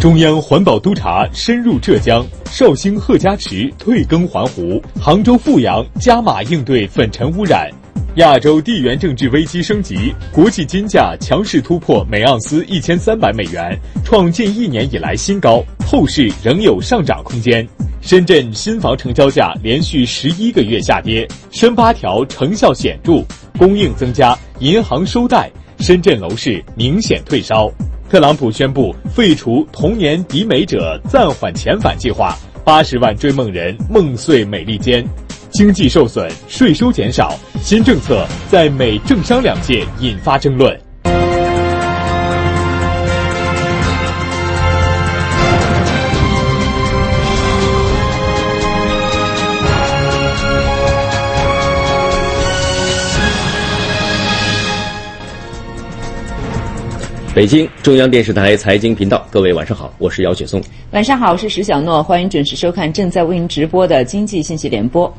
中央环保督察深入浙江，绍兴贺家池退耕还湖，杭州富阳加码应对粉尘污染。亚洲地缘政治危机升级，国际金价强势突破每盎司一千三百美元，创近一年以来新高，后市仍有上涨空间。深圳新房成交价连续十一个月下跌，深八条成效显著，供应增加，银行收贷，深圳楼市明显退烧。特朗普宣布废除童年抵美者暂缓遣返计划，八十万追梦人梦碎美利坚。经济受损，税收减少，新政策在美政商两界引发争论。北京中央电视台财经频道，各位晚上好，我是姚雪松。晚上好，我是石小诺，欢迎准时收看正在为您直播的经济信息联播。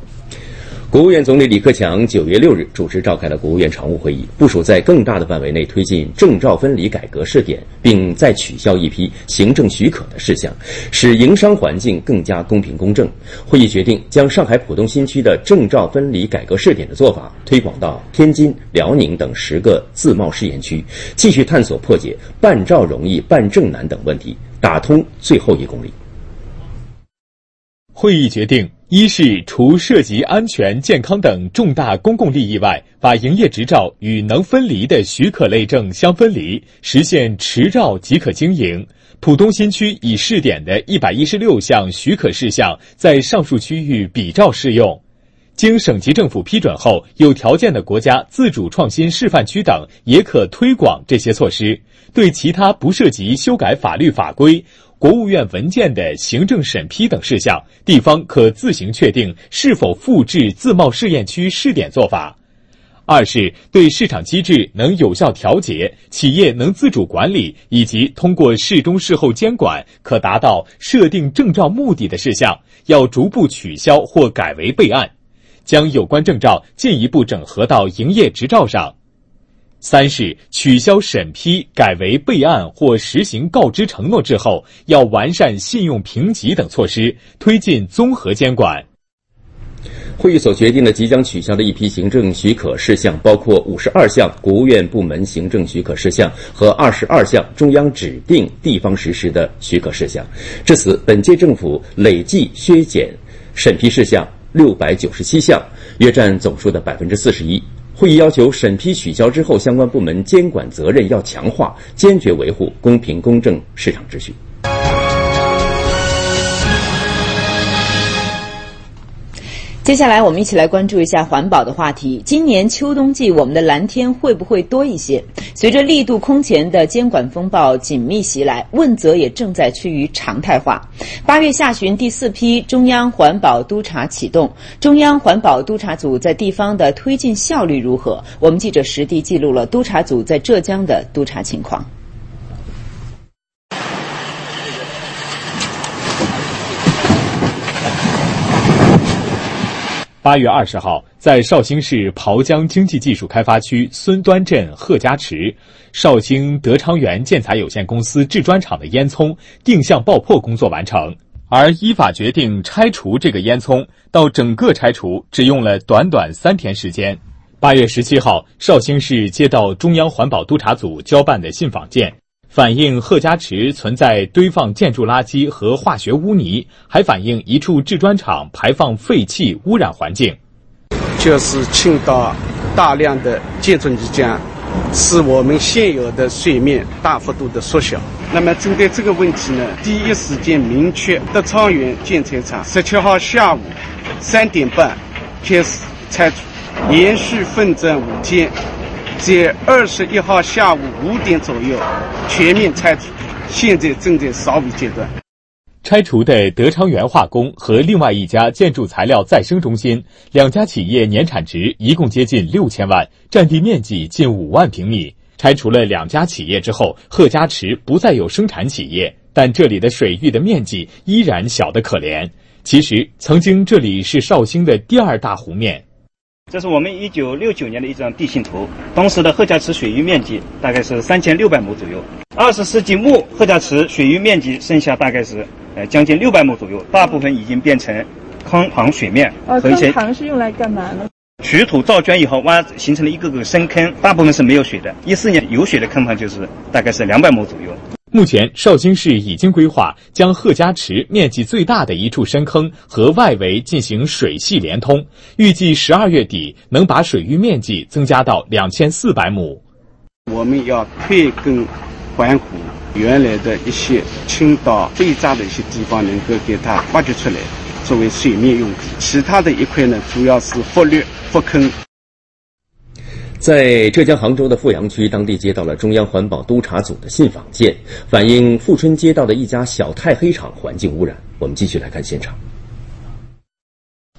国务院总理李克强九月六日主持召开了国务院常务会议，部署在更大的范围内推进证照分离改革试点，并再取消一批行政许可的事项，使营商环境更加公平公正。会议决定将上海浦东新区的证照分离改革试点的做法推广到天津、辽宁等十个自贸试验区，继续探索破解办照容易办证难等问题，打通最后一公里。会议决定。一是除涉及安全、健康等重大公共利益外，把营业执照与能分离的许可类证相分离，实现持照即可经营。浦东新区已试点的一百一十六项许可事项，在上述区域比照适用。经省级政府批准后，有条件的国家自主创新示范区等也可推广这些措施。对其他不涉及修改法律法规。国务院文件的行政审批等事项，地方可自行确定是否复制自贸试验区试点做法。二是对市场机制能有效调节，企业能自主管理，以及通过事中事后监管可达到设定证照目的的事项，要逐步取消或改为备案，将有关证照进一步整合到营业执照上。三是取消审批，改为备案或实行告知承诺之后，要完善信用评级等措施，推进综合监管。会议所决定的即将取消的一批行政许可事项，包括五十二项国务院部门行政许可事项和二十二项中央指定地方实施的许可事项。至此，本届政府累计削减审批事项六百九十七项，约占总数的百分之四十一。会议要求审批取消之后，相关部门监管责任要强化，坚决维护公平公正市场秩序。接下来，我们一起来关注一下环保的话题。今年秋冬季，我们的蓝天会不会多一些？随着力度空前的监管风暴紧密袭来，问责也正在趋于常态化。八月下旬，第四批中央环保督查启动，中央环保督查组在地方的推进效率如何？我们记者实地记录了督查组在浙江的督查情况。八月二十号，在绍兴市袍江经济技术开发区孙端镇贺家池，绍兴德昌源建材有限公司制砖厂的烟囱定向爆破工作完成，而依法决定拆除这个烟囱，到整个拆除只用了短短三天时间。八月十七号，绍兴市接到中央环保督察组交办的信访件。反映贺家池存在堆放建筑垃圾和化学污泥，还反映一处制砖厂排放废气污染环境。就是倾倒大量的建筑泥浆，使我们现有的水面大幅度的缩小。那么针对这个问题呢，第一时间明确德昌源建材厂十七号下午三点半开始拆除，连续奋战五天。在二十一号下午五点左右全面拆除，现在正在扫尾阶段。拆除的德昌源化工和另外一家建筑材料再生中心两家企业年产值一共接近六千万，占地面积近五万平米。拆除了两家企业之后，贺家池不再有生产企业，但这里的水域的面积依然小得可怜。其实，曾经这里是绍兴的第二大湖面。这是我们一九六九年的一张地形图，当时的贺家池水域面积大概是三千六百亩左右。二十世纪末，贺家池水域面积剩下大概是呃将近六百亩左右，大部分已经变成坑塘水面。呃，坑塘是用来干嘛呢？取土造圈以后，挖形成了一个个深坑，大部分是没有水的。一四年有水的坑塘就是大概是两百亩左右。目前，绍兴市已经规划将贺家池面积最大的一处深坑和外围进行水系连通，预计十二月底能把水域面积增加到两千四百亩。我们要退耕还湖，原来的一些倾倒废渣的一些地方能够给它挖掘出来，作为水面用途。其他的一块呢，主要是复绿复坑。在浙江杭州的富阳区，当地接到了中央环保督察组的信访件，反映富春街道的一家小太黑厂环境污染。我们继续来看现场。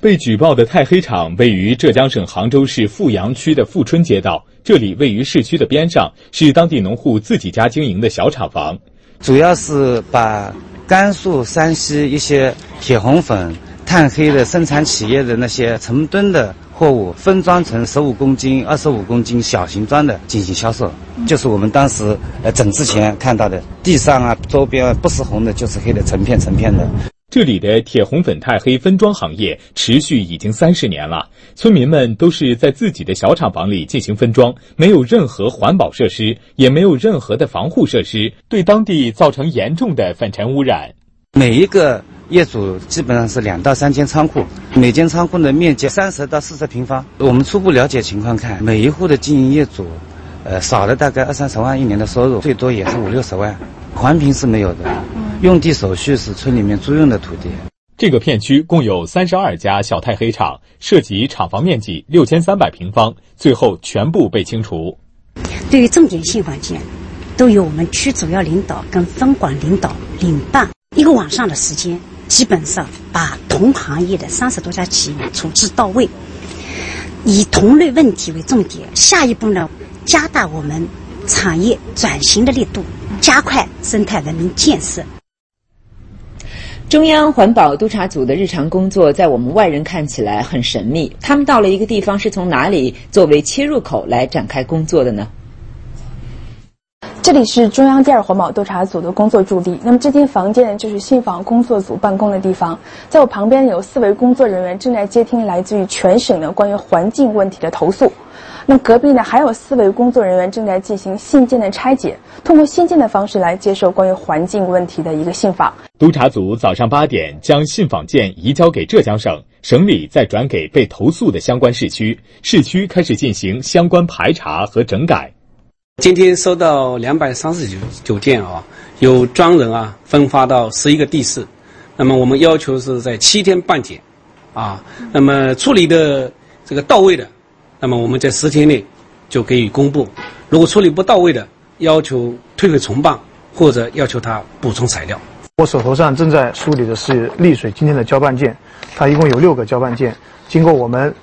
被举报的太黑厂位于浙江省杭州市富阳区的富春街道，这里位于市区的边上，是当地农户自己家经营的小厂房，主要是把甘肃、山西一些铁红粉、碳黑的生产企业的那些成吨的。货物分装成十五公斤、二十五公斤小型装的进行销售，就是我们当时呃整之前看到的，地上啊周边不是红的，就是黑的，成片成片的。这里的铁红粉钛黑分装行业持续已经三十年了，村民们都是在自己的小厂房里进行分装，没有任何环保设施，也没有任何的防护设施，对当地造成严重的粉尘污染。每一个。业主基本上是两到三间仓库，每间仓库的面积三十到四十平方。我们初步了解情况看，每一户的经营业主，呃，少了大概二三十万一年的收入，最多也是五六十万。环评是没有的，用地手续是村里面租用的土地。这个片区共有三十二家小太黑厂，涉及厂房面积六千三百平方，最后全部被清除。对于重点信访件，都由我们区主要领导跟分管领导领办，一个晚上的时间。基本上把同行业的三十多家企业处置到位，以同类问题为重点。下一步呢，加大我们产业转型的力度，加快生态文明建设。中央环保督察组的日常工作，在我们外人看起来很神秘。他们到了一个地方，是从哪里作为切入口来展开工作的呢？这里是中央第二环保督察组的工作驻地。那么这间房间呢就是信访工作组办公的地方。在我旁边有四位工作人员正在接听来自于全省的关于环境问题的投诉。那隔壁呢还有四位工作人员正在进行信件的拆解，通过信件的方式来接受关于环境问题的一个信访。督察组早上八点将信访件移交给浙江省，省里再转给被投诉的相关市区，市区开始进行相关排查和整改。今天收到两百三十九九件啊，有专人啊分发到十一个地市，那么我们要求是在七天办检，啊，那么处理的这个到位的，那么我们在十天内就给予公布；如果处理不到位的，要求退回重办或者要求他补充材料。我手头上正在梳理的是丽水今天的交办件，它一共有六个交办件，经过我们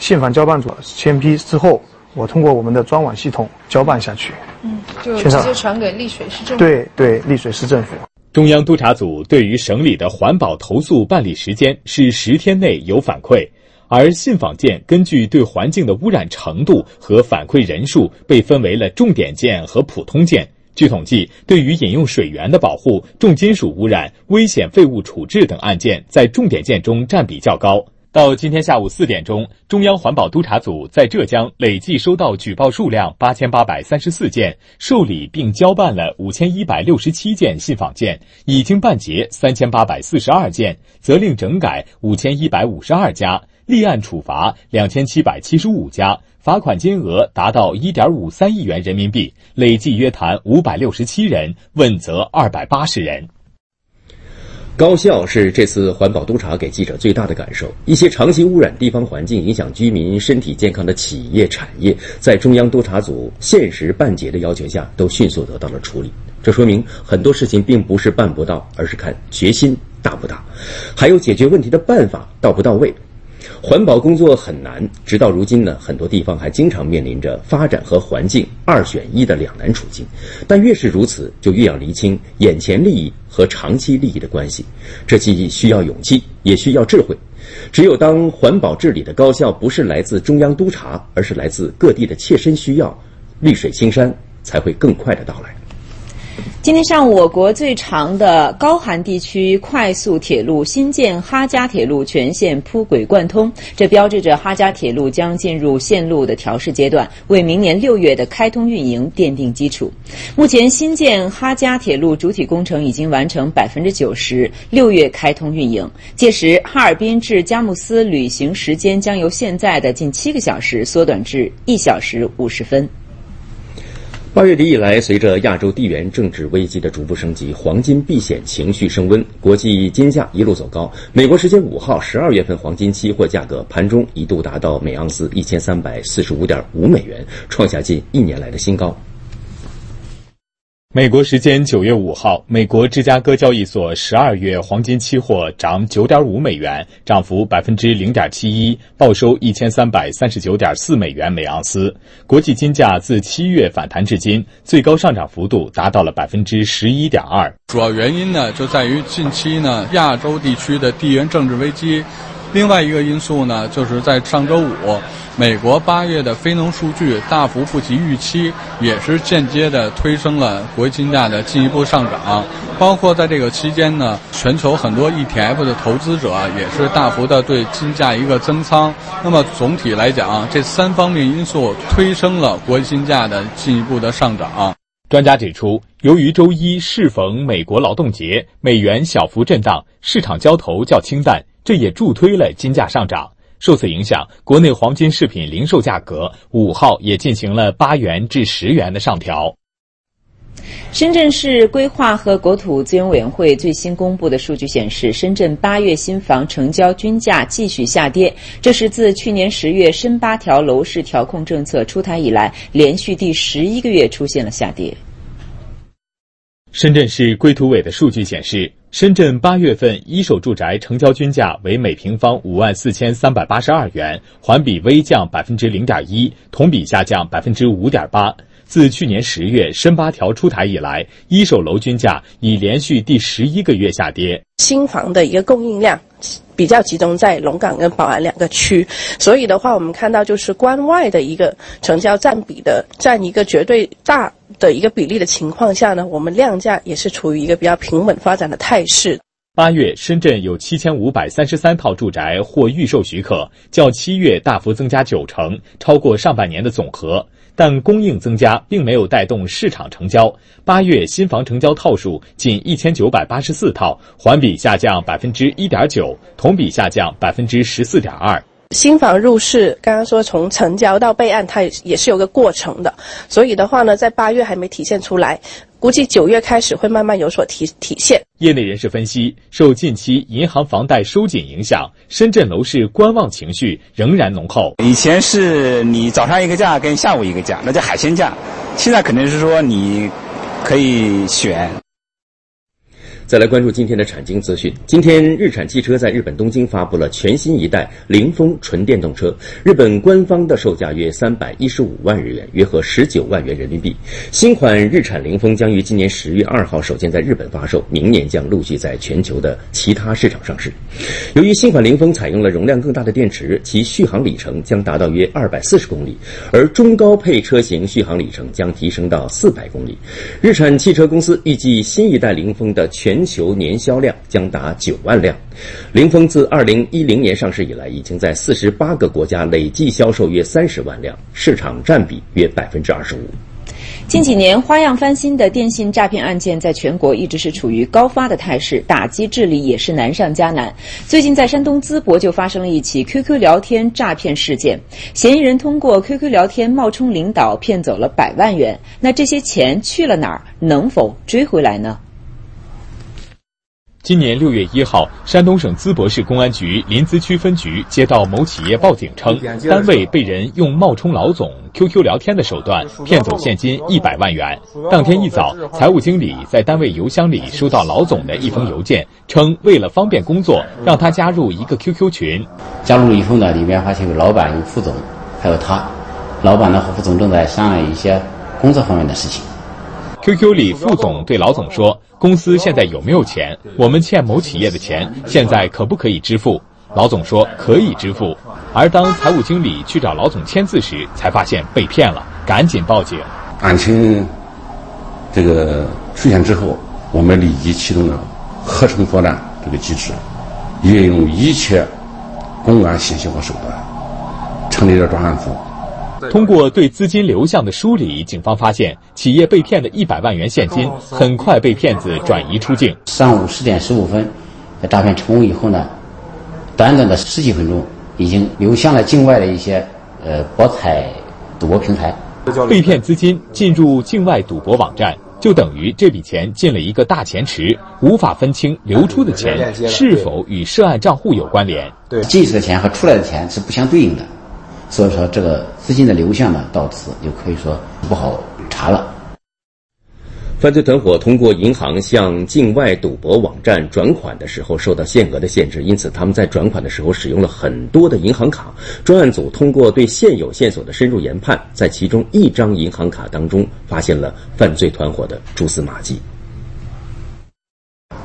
信访交办组签批之后。我通过我们的专网系统交办下去，嗯，就直接传给丽水市政府。对对，丽水市政府。中央督察组对于省里的环保投诉办理时间是十天内有反馈，而信访件根据对环境的污染程度和反馈人数被分为了重点件和普通件。据统计，对于饮用水源的保护、重金属污染、危险废物处置等案件，在重点件中占比较高。到今天下午四点钟，中央环保督察组在浙江累计收到举报数量八千八百三十四件，受理并交办了五千一百六十七件信访件，已经办结三千八百四十二件，责令整改五千一百五十二家，立案处罚两千七百七十五家，罚款金额达到一点五三亿元人民币，累计约谈五百六十七人，问责二百八十人。高效是这次环保督查给记者最大的感受。一些长期污染地方环境、影响居民身体健康的企业产业，在中央督查组限时办结的要求下，都迅速得到了处理。这说明很多事情并不是办不到，而是看决心大不大，还有解决问题的办法到不到位。环保工作很难，直到如今呢，很多地方还经常面临着发展和环境二选一的两难处境。但越是如此，就越要厘清眼前利益和长期利益的关系。这既需要勇气，也需要智慧。只有当环保治理的高效不是来自中央督查，而是来自各地的切身需要，绿水青山才会更快的到来。今天上午，我国最长的高寒地区快速铁路新建哈加铁路全线铺轨贯通，这标志着哈加铁路将进入线路的调试阶段，为明年六月的开通运营奠定基础。目前，新建哈加铁路主体工程已经完成百分之九十，六月开通运营。届时，哈尔滨至佳木斯旅行时间将由现在的近七个小时缩短至一小时五十分。八月底以来，随着亚洲地缘政治危机的逐步升级，黄金避险情绪升温，国际金价一路走高。美国时间五号，十二月份黄金期货价格盘中一度达到每盎司一千三百四十五点五美元，创下近一年来的新高。美国时间九月五号，美国芝加哥交易所十二月黄金期货涨九点五美元，涨幅百分之零点七一，报收一千三百三十九点四美元每盎司。国际金价自七月反弹至今，最高上涨幅度达到了百分之十一点二。主要原因呢，就在于近期呢亚洲地区的地缘政治危机。另外一个因素呢，就是在上周五，美国八月的非农数据大幅不及预期，也是间接的推升了国际金价的进一步上涨。包括在这个期间呢，全球很多 ETF 的投资者也是大幅的对金价一个增仓。那么总体来讲，这三方面因素推升了国际金价的进一步的上涨。专家指出，由于周一适逢美国劳动节，美元小幅震荡，市场交投较清淡。这也助推了金价上涨。受此影响，国内黄金饰品零售价格五号也进行了八元至十元的上调。深圳市规划和国土资源委员会最新公布的数据显示，深圳八月新房成交均价继续下跌，这是自去年十月深八条楼市调控政策出台以来，连续第十一个月出现了下跌。深圳市规土委的数据显示。深圳八月份一手住宅成交均价为每平方五万四千三百八十二元，环比微降百分之零点一，同比下降百分之五点八。自去年十月深八条出台以来，一手楼均价已连续第十一个月下跌。新房的一个供应量比较集中在龙岗跟宝安两个区，所以的话，我们看到就是关外的一个成交占比的占一个绝对大。的一个比例的情况下呢，我们量价也是处于一个比较平稳发展的态势。八月，深圳有七千五百三十三套住宅获预售许可，较七月大幅增加九成，超过上半年的总和。但供应增加并没有带动市场成交。八月新房成交套数仅一千九百八十四套，环比下降百分之一点九，同比下降百分之十四点二。新房入市，刚刚说从成交到备案，它也是有个过程的，所以的话呢，在八月还没体现出来，估计九月开始会慢慢有所体体现。业内人士分析，受近期银行房贷收紧影响，深圳楼市观望情绪仍然浓厚。以前是你早上一个价跟下午一个价，那叫海鲜价，现在肯定是说你可以选。再来关注今天的产经资讯。今天，日产汽车在日本东京发布了全新一代凌风纯电动车，日本官方的售价约三百一十五万日元，约合十九万元人民币。新款日产凌风将于今年十月二号首先在日本发售，明年将陆续在全球的其他市场上市。由于新款凌风采用了容量更大的电池，其续航里程将达到约二百四十公里，而中高配车型续航里程将提升到四百公里。日产汽车公司预计新一代凌风的全全球年销量将达九万辆。凌风自二零一零年上市以来，已经在四十八个国家累计销售约三十万辆，市场占比约百分之二十五。近几年花样翻新的电信诈骗案件在全国一直是处于高发的态势，打击治理也是难上加难。最近在山东淄博就发生了一起 QQ 聊天诈骗事件，嫌疑人通过 QQ 聊天冒充领导骗走了百万元。那这些钱去了哪儿？能否追回来呢？今年六月一号，山东省淄博市公安局临淄区分局接到某企业报警称，单位被人用冒充老总、QQ 聊天的手段骗走现金一百万元。当天一早，财务经理在单位邮箱里收到老总的一封邮件，称为了方便工作，让他加入一个 QQ 群。加入以后呢，里面发现有老板、有副总，还有他。老板呢和副总正在商量一些工作方面的事情。QQ 里，副总对老总说：“公司现在有没有钱？我们欠某企业的钱，现在可不可以支付？”老总说：“可以支付。”而当财务经理去找老总签字时，才发现被骗了，赶紧报警。案情这个出现之后，我们立即启动了合成作战这个机制，运用一切公安信息和手段，成立了专案组。通过对资金流向的梳理，警方发现企业被骗的一百万元现金很快被骗子转移出境。上午十点十五分，诈骗成功以后呢，短短的十几分钟，已经流向了境外的一些呃博彩赌博平台。被骗资金进入境外赌博网站，就等于这笔钱进了一个大钱池，无法分清流出的钱是否与涉案账户有关联。对，进去的钱和出来的钱是不相对应的。所以说，这个资金的流向呢，到此就可以说不好查了。犯罪团伙通过银行向境外赌博网站转款的时候，受到限额的限制，因此他们在转款的时候使用了很多的银行卡。专案组通过对现有线索的深入研判，在其中一张银行卡当中发现了犯罪团伙的蛛丝马迹。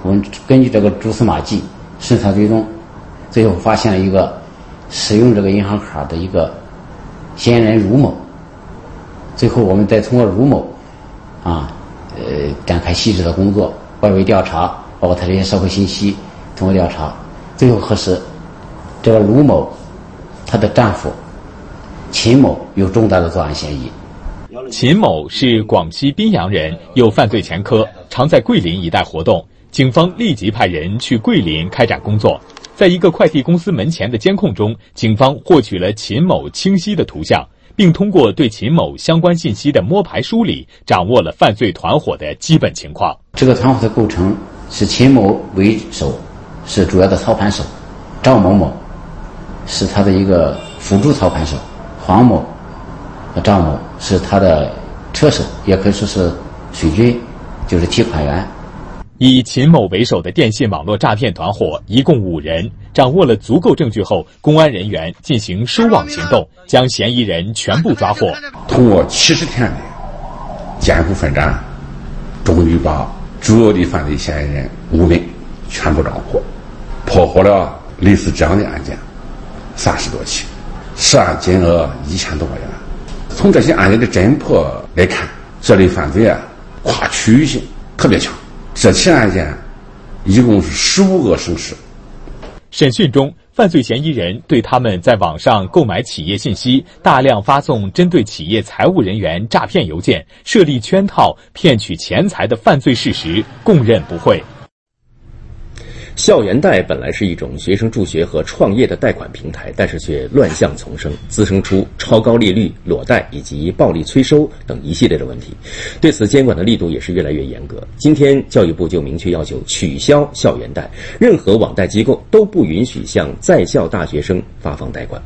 我们根据这个蛛丝马迹审查追踪，最后发现了一个。使用这个银行卡的一个嫌疑人卢某，最后我们再通过卢某啊，呃，展开细致的工作，外围调查，包括他这些社会信息，通过调查，最后核实，这个卢某他的丈夫秦某有重大的作案嫌疑。秦某是广西宾阳人，有犯罪前科，常在桂林一带活动。警方立即派人去桂林开展工作。在一个快递公司门前的监控中，警方获取了秦某清晰的图像，并通过对秦某相关信息的摸排梳理，掌握了犯罪团伙的基本情况。这个团伙的构成是秦某为首，是主要的操盘手；赵某某是他的一个辅助操盘手；黄某和张某是他的车手，也可以说是水军，就是提款员。以秦某为首的电信网络诈骗团伙一共五人，掌握了足够证据后，公安人员进行收网行动，将嫌疑人全部抓获。通过七十天的艰苦奋战，终于把主要的犯罪嫌疑人五名全部抓获，破获了类似这样的案件三十多起，涉案金额一千多万元。从这些案件的侦破来看，这类犯罪啊，跨区域性特别强。这起案件一共是十五个省市。审讯中，犯罪嫌疑人对他们在网上购买企业信息、大量发送针对企业财务人员诈骗邮件、设立圈套骗取钱财的犯罪事实供认不讳。校园贷本来是一种学生助学和创业的贷款平台，但是却乱象丛生，滋生出超高利率、裸贷以及暴力催收等一系列的问题。对此，监管的力度也是越来越严格。今天，教育部就明确要求取消校园贷，任何网贷机构都不允许向在校大学生发放贷款。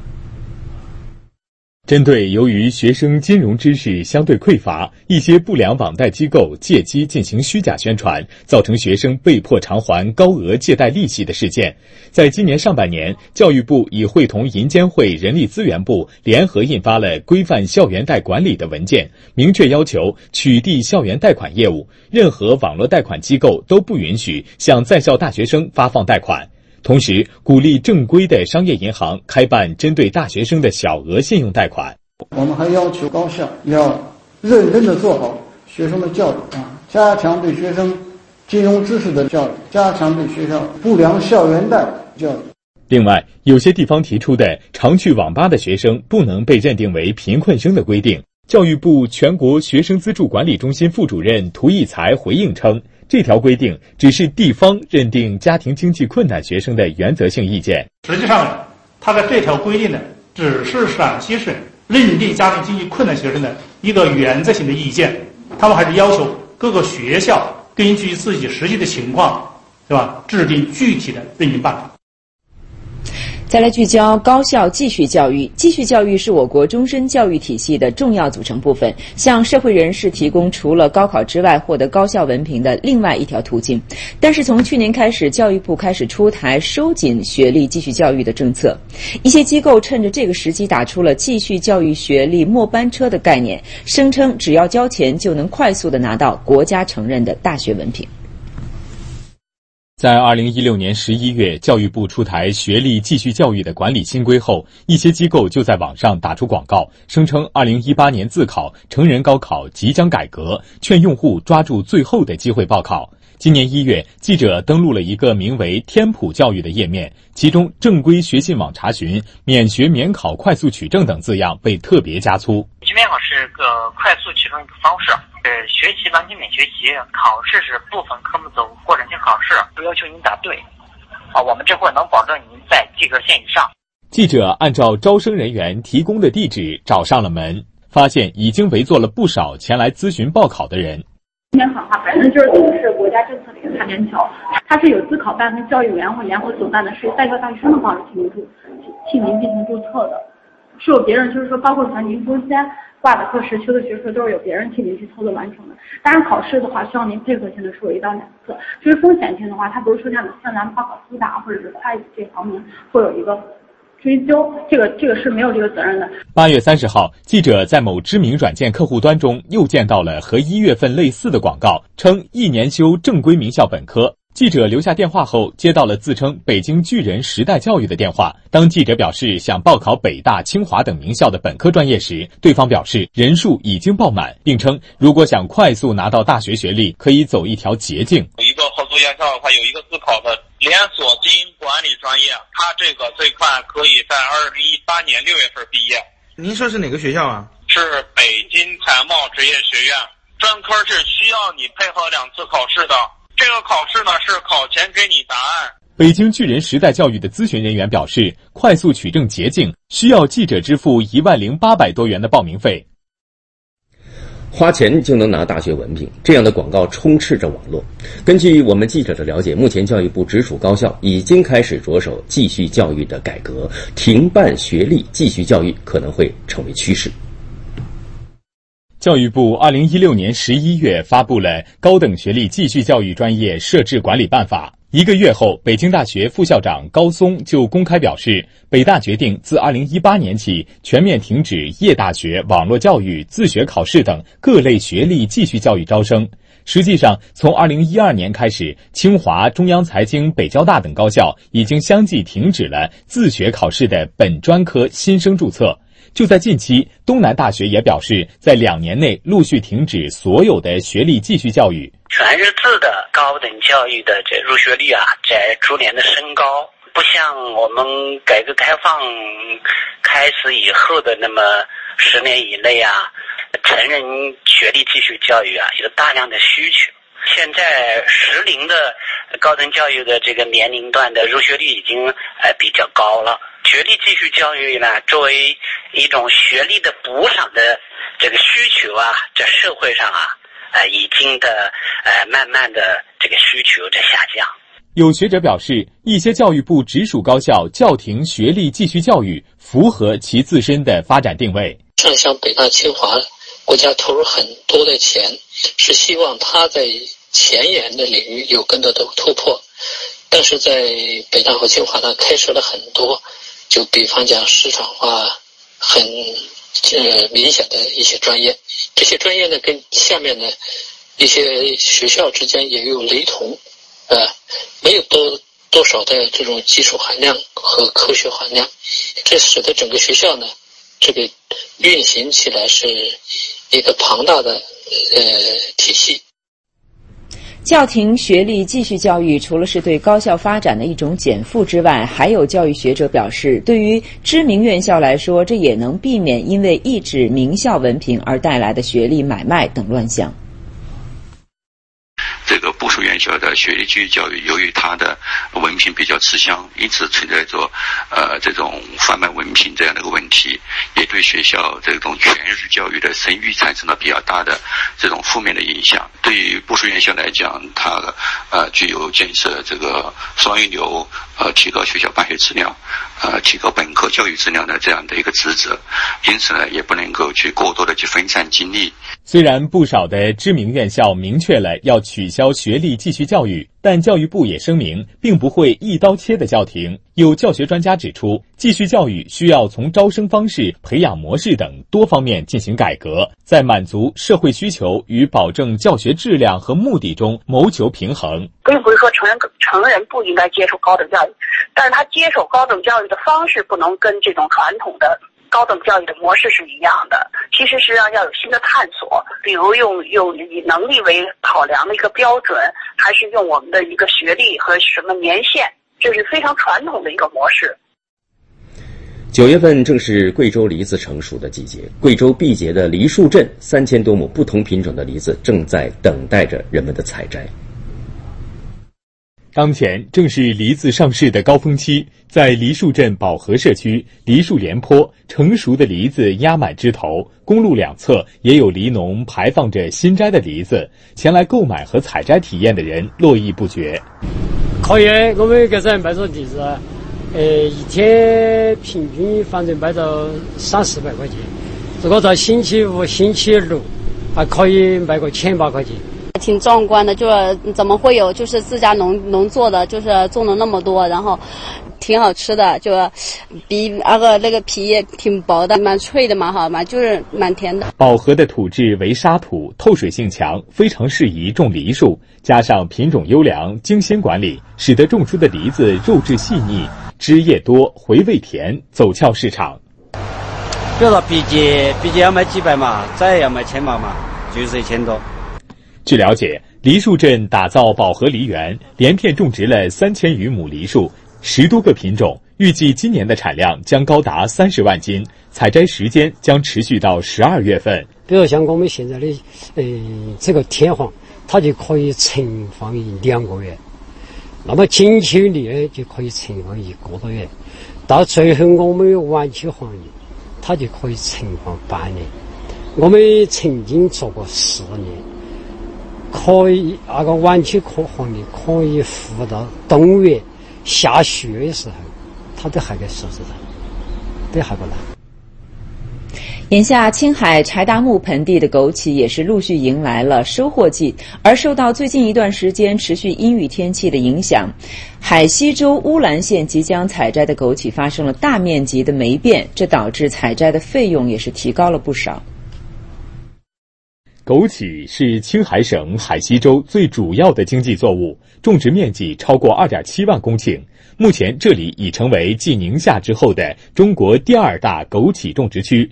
针对由于学生金融知识相对匮乏，一些不良网贷机构借机进行虚假宣传，造成学生被迫偿还高额借贷利息的事件，在今年上半年，教育部已会同银监会、人力资源部联合印发了规范校园贷管理的文件，明确要求取缔校园贷款业务，任何网络贷款机构都不允许向在校大学生发放贷款。同时，鼓励正规的商业银行开办针对大学生的小额信用贷款。我们还要求高校要认真的做好学生的教育啊，加强对学生金融知识的教育，加强对学校不良校园贷教育。另外，有些地方提出的常去网吧的学生不能被认定为贫困生的规定，教育部全国学生资助管理中心副主任涂义才回应称。这条规定只是地方认定家庭经济困难学生的原则性意见。实际上，它的这条规定呢，只是陕西省认定家庭经济困难学生的一个原则性的意见。他们还是要求各个学校根据自己实际的情况，对吧，制定具体的认定办法。再来聚焦高校继续教育。继续教育是我国终身教育体系的重要组成部分，向社会人士提供除了高考之外获得高校文凭的另外一条途径。但是从去年开始，教育部开始出台收紧学历继续教育的政策，一些机构趁着这个时机打出了继续教育学历末班车的概念，声称只要交钱就能快速的拿到国家承认的大学文凭。在二零一六年十一月，教育部出台学历继续教育的管理新规后，一些机构就在网上打出广告，声称二零一八年自考、成人高考即将改革，劝用户抓住最后的机会报考。今年一月，记者登录了一个名为“天普教育”的页面，其中正规学信网查询、免学免考、快速取证等字样被特别加粗。学免考是个快速取证方式。呃，学习完全免学习，考试是部分科目走过程性考试，不要求您答对。啊，我们这会能保证您在及格线以上。记者按照招生人员提供的地址找上了门，发现已经围坐了不少前来咨询报考的人。免考的话，反正就是都是国家政策的一个擦边球，它是有自考办跟教育委员会联合主办的，是以在校大学生的方式进行注替您进行注册的，是有别人就是说，包括像您中间。挂的课时、修的学科都是由别人替您去操作完成的。当然，考试的话需要您配合性的说一到两次。至于风险性的话，它不是说像像咱们报考复大或者是会计这方面会有一个追究，这个这个是没有这个责任的。八月三十号，记者在某知名软件客户端中又见到了和一月份类似的广告，称一年修正规名校本科。记者留下电话后，接到了自称北京巨人时代教育的电话。当记者表示想报考北大、清华等名校的本科专业时，对方表示人数已经爆满，并称如果想快速拿到大学学历，可以走一条捷径。有一个合作院校的话，有一个自考的连锁经营管理专业，它这个最快可以在二零一八年六月份毕业。您说是哪个学校啊？是北京财贸职业学院，专科是需要你配合两次考试的。这个考试呢是考前给你答案。北京巨人时代教育的咨询人员表示，快速取证捷径需要记者支付一万零八百多元的报名费，花钱就能拿大学文凭，这样的广告充斥着网络。根据我们记者的了解，目前教育部直属高校已经开始着手继续教育的改革，停办学历继续教育可能会成为趋势。教育部二零一六年十一月发布了《高等学历继续教育专业设置管理办法》。一个月后，北京大学副校长高松就公开表示，北大决定自二零一八年起全面停止夜大学、网络教育、自学考试等各类学历继续教育招生。实际上，从二零一二年开始，清华、中央财经、北交大等高校已经相继停止了自学考试的本专科新生注册。就在近期，东南大学也表示，在两年内陆续停止所有的学历继续教育。全日制的高等教育的这入学率啊，在逐年的升高，不像我们改革开放开始以后的那么十年以内啊，成人学历继续教育啊有大量的需求。现在适龄的高等教育的这个年龄段的入学率已经呃比较高了。学历继续教育呢，作为一种学历的补偿的这个需求啊，在社会上啊，呃，已经的呃，慢慢的这个需求在下降。有学者表示，一些教育部直属高校叫停学历继续教育，符合其自身的发展定位。像像北大、清华，国家投入很多的钱，是希望它在前沿的领域有更多的突破，但是在北大和清华呢，开设了很多。就比方讲，市场化很呃明显的一些专业，这些专业呢，跟下面的一些学校之间也有雷同，呃，没有多多少的这种技术含量和科学含量，这使得整个学校呢，这个运行起来是一个庞大的呃体系。叫停学历继续教育，除了是对高校发展的一种减负之外，还有教育学者表示，对于知名院校来说，这也能避免因为一纸名校文凭而带来的学历买卖等乱象。这个部属院校的学历继续教育，由于它的文凭比较吃香，因此存在着呃这种贩卖文凭这样的一个问题，也对学校这种全日制教育的声誉产生了比较大的这种负面的影响。对于部属院校来讲，它呃具有建设这个双一流、呃提高学校办学质量、呃提高本科教育质量的这样的一个职责，因此呢，也不能够去过多的去分散精力。虽然不少的知名院校明确了要取消学历继续教育，但教育部也声明，并不会一刀切的叫停。有教学专家指出，继续教育需要从招生方式、培养模式等多方面进行改革，在满足社会需求与保证教学质量和目的中谋求平衡。并不是说成人成人不应该接受高等教育，但是他接受高等教育的方式不能跟这种传统的高等教育的模式是一样的。其实实际上要有新的探索，比如用用以能力为考量的一个标准，还是用我们的一个学历和什么年限，这是非常传统的一个模式。九月份正是贵州梨子成熟的季节，贵州毕节的梨树镇三千多亩不同品种的梨子正在等待着人们的采摘。当前正是梨子上市的高峰期，在梨树镇宝和社区梨树连坡，成熟的梨子压满枝头，公路两侧也有梨农排放着新摘的梨子，前来购买和采摘体验的人络绎不绝。可以，我们这儿卖着梨子。呃，一天平均反正卖到三四百块钱，如果在星期五、星期六，还可以卖个千八块钱。挺壮观的，就是怎么会有就是自家农农做的，就是种了那么多，然后挺好吃的，就比那个那个皮也挺薄的，蛮脆的嘛，好嘛，就是蛮甜的。宝和的土质为沙土，透水性强，非常适宜种梨树。加上品种优良、精心管理，使得种出的梨子肉质细腻。汁液多，回味甜，走俏市场。比如说，毕节毕节要卖几百嘛，再要卖千把嘛，就是一千多。据了解，梨树镇打造宝和梨园，连片种植了三千余亩梨树，十多个品种，预计今年的产量将高达三十万斤，采摘时间将持续到十二月份。比如像我们现在的，嗯，这个天黄，它就可以存放一两个月。那么金秋梨呢，就可以存放一个多月，到最后我们晚期黄梨，它就可以存放半年。我们曾经做过四年，可以那个晚期可黄梨可以放到冬月下雪的时候，它都还在树枝上，都还不烂。眼下，青海柴达木盆地的枸杞也是陆续迎来了收获季，而受到最近一段时间持续阴雨天气的影响，海西州乌兰县即将采摘的枸杞发生了大面积的霉变，这导致采摘的费用也是提高了不少。枸杞是青海省海西州最主要的经济作物，种植面积超过二点七万公顷，目前这里已成为继宁夏之后的中国第二大枸杞种植区。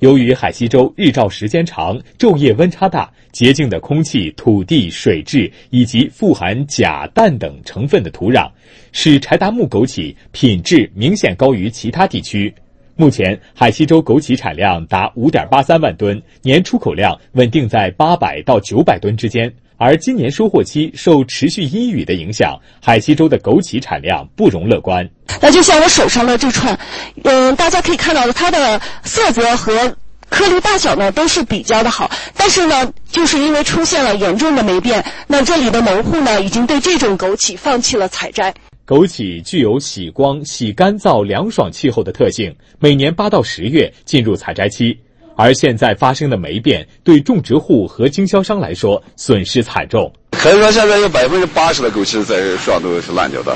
由于海西州日照时间长、昼夜温差大、洁净的空气、土地、水质以及富含钾、氮等成分的土壤，使柴达木枸杞品质明显高于其他地区。目前，海西州枸杞产量达五点八三万吨，年出口量稳定在八百到九百吨之间。而今年收获期受持续阴雨的影响，海西州的枸杞产量不容乐观。那就像我手上的这串，嗯，大家可以看到的，它的色泽和颗粒大小呢都是比较的好，但是呢，就是因为出现了严重的霉变，那这里的农户呢已经对这种枸杞放弃了采摘。枸杞具有喜光、喜干燥、凉爽气候的特性，每年八到十月进入采摘期。而现在发生的霉变，对种植户和经销商来说损失惨重。可以说，现在有百分之八十的枸杞在树上都是烂掉的。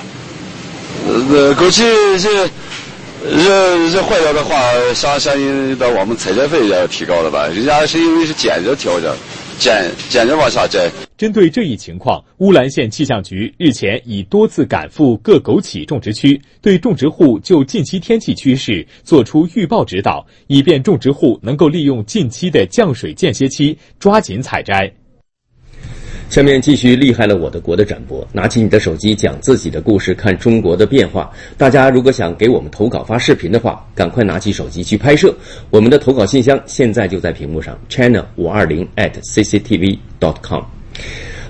呃，枸杞这这这坏掉的话，相相应的我们采摘费也要提高了吧？人家是因为是捡着挑着。捡捡着往下摘。针对这一情况，乌兰县气象局日前已多次赶赴各枸杞种植区，对种植户就近期天气趋势做出预报指导，以便种植户能够利用近期的降水间歇期抓紧采摘。下面继续厉害了我的国的展播，拿起你的手机讲自己的故事，看中国的变化。大家如果想给我们投稿发视频的话，赶快拿起手机去拍摄。我们的投稿信箱现在就在屏幕上，china 五二零 at cctv dot com。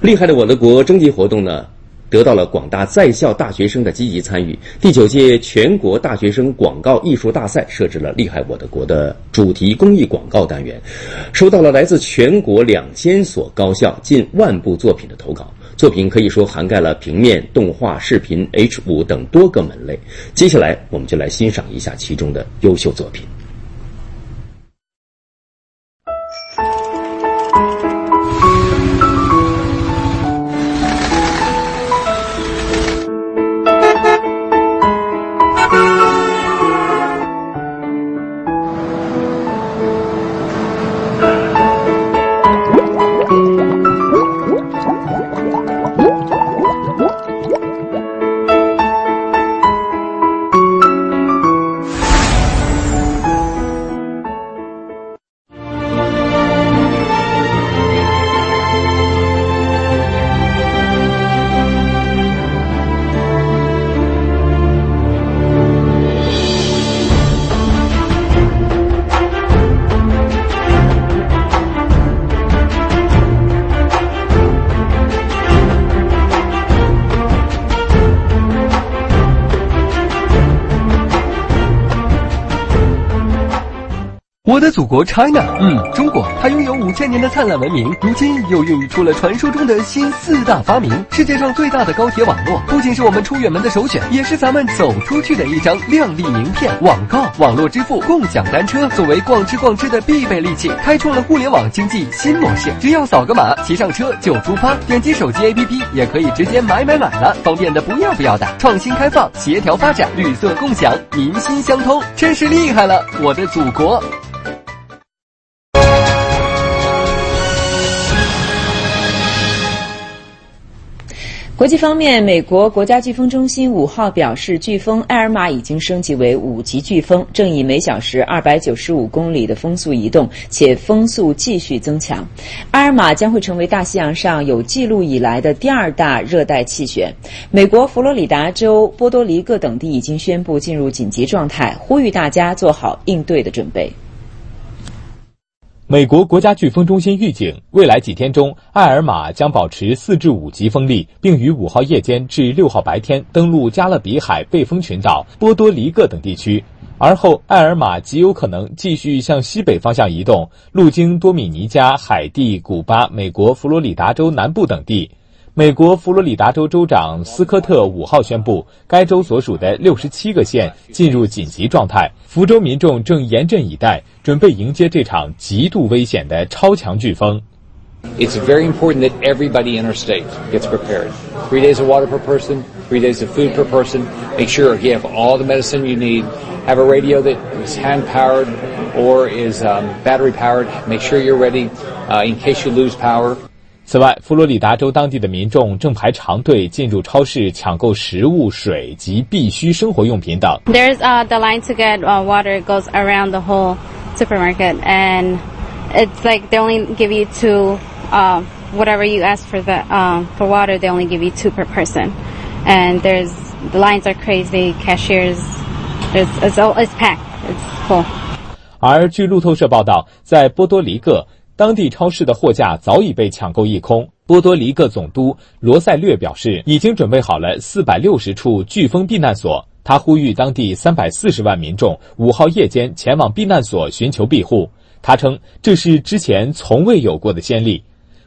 厉害的我的国征集活动呢？得到了广大在校大学生的积极参与。第九届全国大学生广告艺术大赛设置了“厉害我的国”的主题公益广告单元，收到了来自全国两千所高校近万部作品的投稿。作品可以说涵盖了平面、动画、视频、H 五等多个门类。接下来，我们就来欣赏一下其中的优秀作品。国 China，嗯，中国，它拥有五千年的灿烂文明，如今又孕育出了传说中的新四大发明。世界上最大的高铁网络，不仅是我们出远门的首选，也是咱们走出去的一张亮丽名片。网购、网络支付、共享单车，作为逛吃逛吃的必备利器，开创了互联网经济新模式。只要扫个码，骑上车就出发，点击手机 APP 也可以直接买买买了，方便的不要不要的。创新开放，协调发展，绿色共享，民心相通，真是厉害了，我的祖国！国际方面，美国国家飓风中心五号表示，飓风埃尔玛已经升级为五级飓风，正以每小时二百九十五公里的风速移动，且风速继续增强。埃尔玛将会成为大西洋上有记录以来的第二大热带气旋。美国佛罗里达州、波多黎各等地已经宣布进入紧急状态，呼吁大家做好应对的准备。美国国家飓风中心预警，未来几天中，艾尔玛将保持四至五级风力，并于五号夜间至六号白天登陆加勒比海背风群岛、波多黎各等地区。而后，艾尔玛极有可能继续向西北方向移动，路经多米尼加、海地、古巴、美国佛罗里达州南部等地。美国佛罗里达州州长斯科特五号宣布，该州所属的六十七个县进入紧急状态。福州民众正严阵以待，准备迎接这场极度危险的超强飓风。It's very important that everybody in our state gets prepared. Three days of water per person, three days of food per person. Make sure you have all the medicine you need. Have a radio that is hand powered or is um, battery powered. Make sure you're ready uh, in case you lose power. 此外，佛罗里达州当地的民众正排长队进入超市抢购食物、水及必需生活用品等。 There's uh, the line to get uh, water goes around the whole supermarket, and it's like they only give you two. Uh, whatever you ask for the um, for water, they only give you two per person, and there's the lines are crazy. Cashiers, it's it's, all, it's packed. It's full. 而据路透社报道，在波多黎各。 当地超市的货架早已被抢购一空。波多黎各总督罗塞略表示，已经准备好了四百六十处飓风避难所。他呼吁当地三百四十万民众五号夜间前往避难所寻求庇护。他称这是之前从未有过的先例。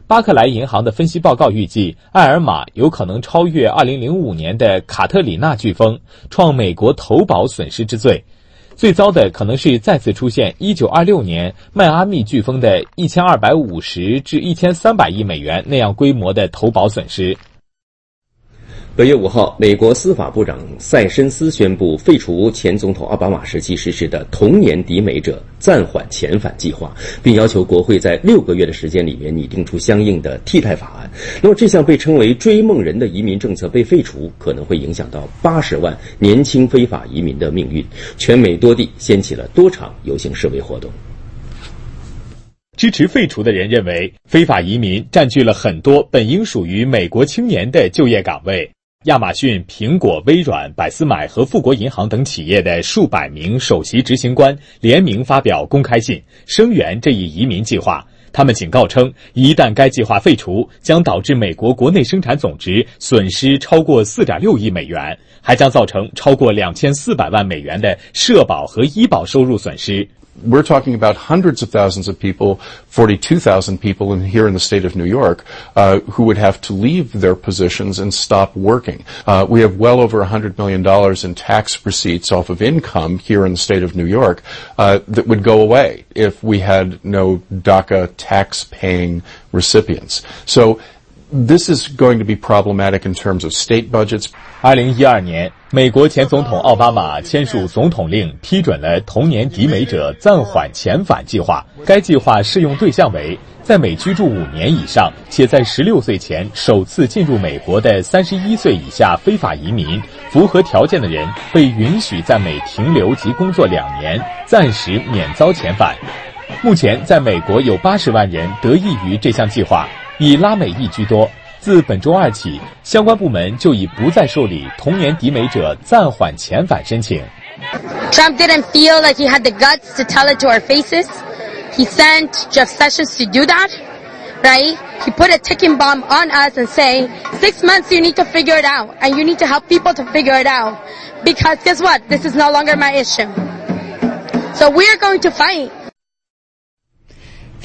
巴克莱银行的分析报告预计，艾尔玛有可能超越2005年的卡特里娜飓风，创美国投保损失之最。最糟的可能是再次出现1926年迈阿密飓风的1250至1300亿美元那样规模的投保损失。本月五号，美国司法部长塞申斯宣布废除前总统奥巴马时期实施的童年抵美者暂缓遣返计划，并要求国会在六个月的时间里面拟定出相应的替代法案。那么，这项被称为“追梦人”的移民政策被废除，可能会影响到八十万年轻非法移民的命运。全美多地掀起了多场游行示威活动。支持废除的人认为，非法移民占据了很多本应属于美国青年的就业岗位。亚马逊、苹果、微软、百思买和富国银行等企业的数百名首席执行官联名发表公开信，声援这一移民计划。他们警告称，一旦该计划废除，将导致美国国内生产总值损失超过4.6亿美元，还将造成超过2400万美元的社保和医保收入损失。We're talking about hundreds of thousands of people, 42,000 people in, here in the state of New York, uh, who would have to leave their positions and stop working. Uh, we have well over $100 million in tax receipts off of income here in the state of New York uh, that would go away if we had no DACA tax paying recipients. So this is going to be problematic in terms of state budgets. 二零一二年，美国前总统奥巴马签署总统令，批准了童年抵美者暂缓遣返计划。该计划适用对象为在美居住五年以上，且在十六岁前首次进入美国的三十一岁以下非法移民。符合条件的人被允许在美停留及工作两年，暂时免遭遣返。目前，在美国有八十万人得益于这项计划，以拉美裔居多。自本周二起，相关部门就已不再受理童年抵美者暂缓遣返申请。 Trump didn't feel like he had the guts to tell it to our faces. He sent Jeff Sessions to do that, right? He put a ticking bomb on us and say, six months you need to figure it out, and you need to help people to figure it out. Because guess what? This is no longer my issue. So we are going to fight.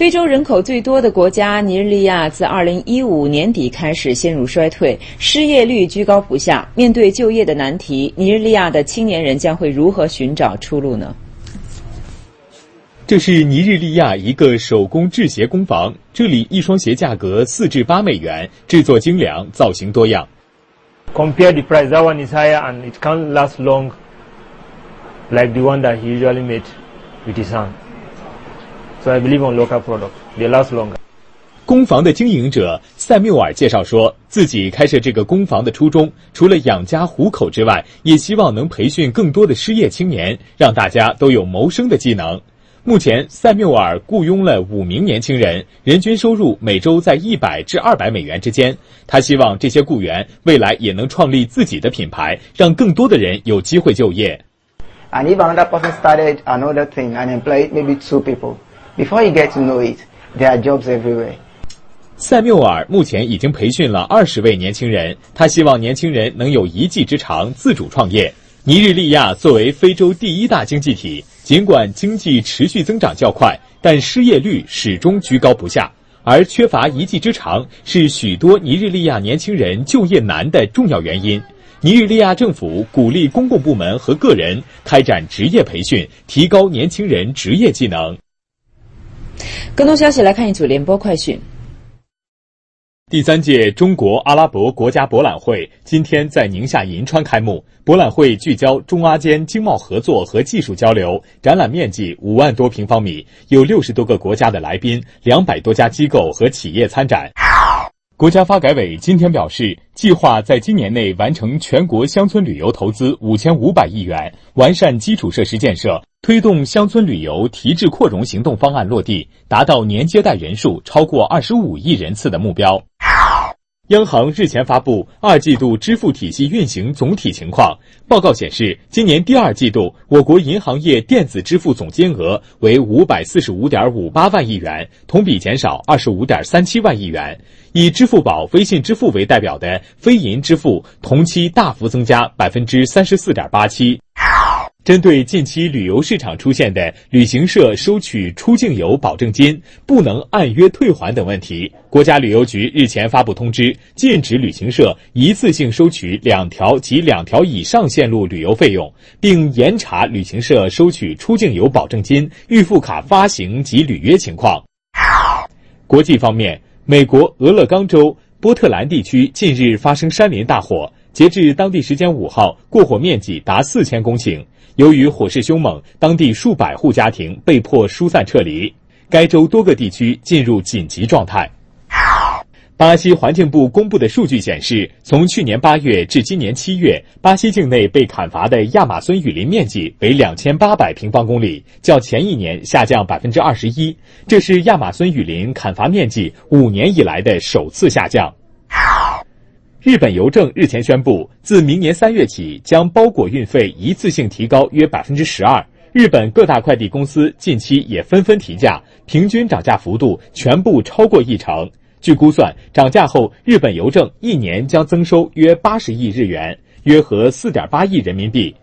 非洲人口最多的国家尼日利亚自2015年底开始陷入衰退，失业率居高不下。面对就业的难题，尼日利亚的青年人将会如何寻找出路呢？这是尼日利亚一个手工制鞋工坊，这里一双鞋价格四至八美元，制作精良，造型多样。Compare the price, that one is higher and it can't last long, like the one that he usually made with his hand. So I believe on local product, they last longer. 工坊的经营者塞缪尔介绍说，自己开设这个工坊的初衷，除了养家糊口之外，也希望能培训更多的失业青年，让大家都有谋生的技能。目前，塞缪尔雇佣了五名年轻人，人均收入每周在一百至二百美元之间。他希望这些雇员未来也能创立自己的品牌，让更多的人有机会就业。And if another person started another thing and employed maybe two people, before you get to know it, there are jobs everywhere. 塞缪尔目前已经培训了二十位年轻人，他希望年轻人能有一技之长，自主创业。尼日利亚作为非洲第一大经济体，尽管经济持续增长较快，但失业率始终居高不下，而缺乏一技之长是许多尼日利亚年轻人就业难的重要原因。尼日利亚政府鼓励公共部门和个人开展职业培训，提高年轻人职业技能。更多消息来看一组联播快讯。第三届中国阿拉伯国家博览会今天在宁夏银川开幕。博览会聚焦中阿间经贸合作和技术交流，展览面积五万多平方米，有六十多个国家的来宾，两百多家机构和企业参展。国家发改委今天表示，计划在今年内完成全国乡村旅游投资五千五百亿元，完善基础设施建设，推动乡村旅游提质扩容行动方案落地，达到年接待人数超过二十五亿人次的目标。央行日前发布二季度支付体系运行总体情况报告显示，今年第二季度我国银行业电子支付总金额为五百四十五点五八万亿元，同比减少二十五点三七万亿元。以支付宝、微信支付为代表的非银支付同期大幅增加百分之三十四点八七。针对近期旅游市场出现的旅行社收取出境游保证金不能按约退还等问题，国家旅游局日前发布通知，禁止旅行社一次性收取两条及两条以上线路旅游费用，并严查旅行社收取出境游保证金、预付卡发行及履约情况。国际方面，美国俄勒冈州波特兰地区近日发生山林大火，截至当地时间五号，过火面积达四千公顷。由于火势凶猛，当地数百户家庭被迫疏散撤离，该州多个地区进入紧急状态。巴西环境部公布的数据显示，从去年八月至今年七月，巴西境内被砍伐的亚马孙雨林面积为两千八百平方公里，较前一年下降百分之二十一，这是亚马孙雨林砍伐面积五年以来的首次下降。日本邮政日前宣布，自明年三月起，将包裹运费一次性提高约百分之十二。日本各大快递公司近期也纷纷提价，平均涨价幅度全部超过一成。据估算，涨价后，日本邮政一年将增收约八十亿日元，约合四点八亿人民币。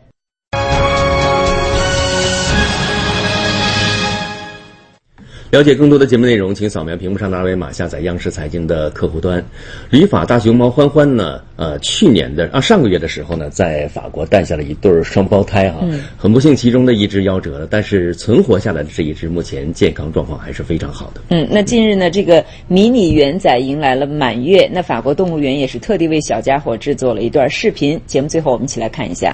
了解更多的节目内容，请扫描屏幕上的二维码，下载央视财经的客户端。旅法大熊猫欢欢呢？呃，去年的啊上个月的时候呢，在法国诞下了一对双胞胎哈，很不幸其中的一只夭折了，但是存活下来的这一只目前健康状况还是非常好的。嗯，那近日呢，这个迷你元仔迎来了满月，那法国动物园也是特地为小家伙制作了一段视频，节目最后我们一起来看一下。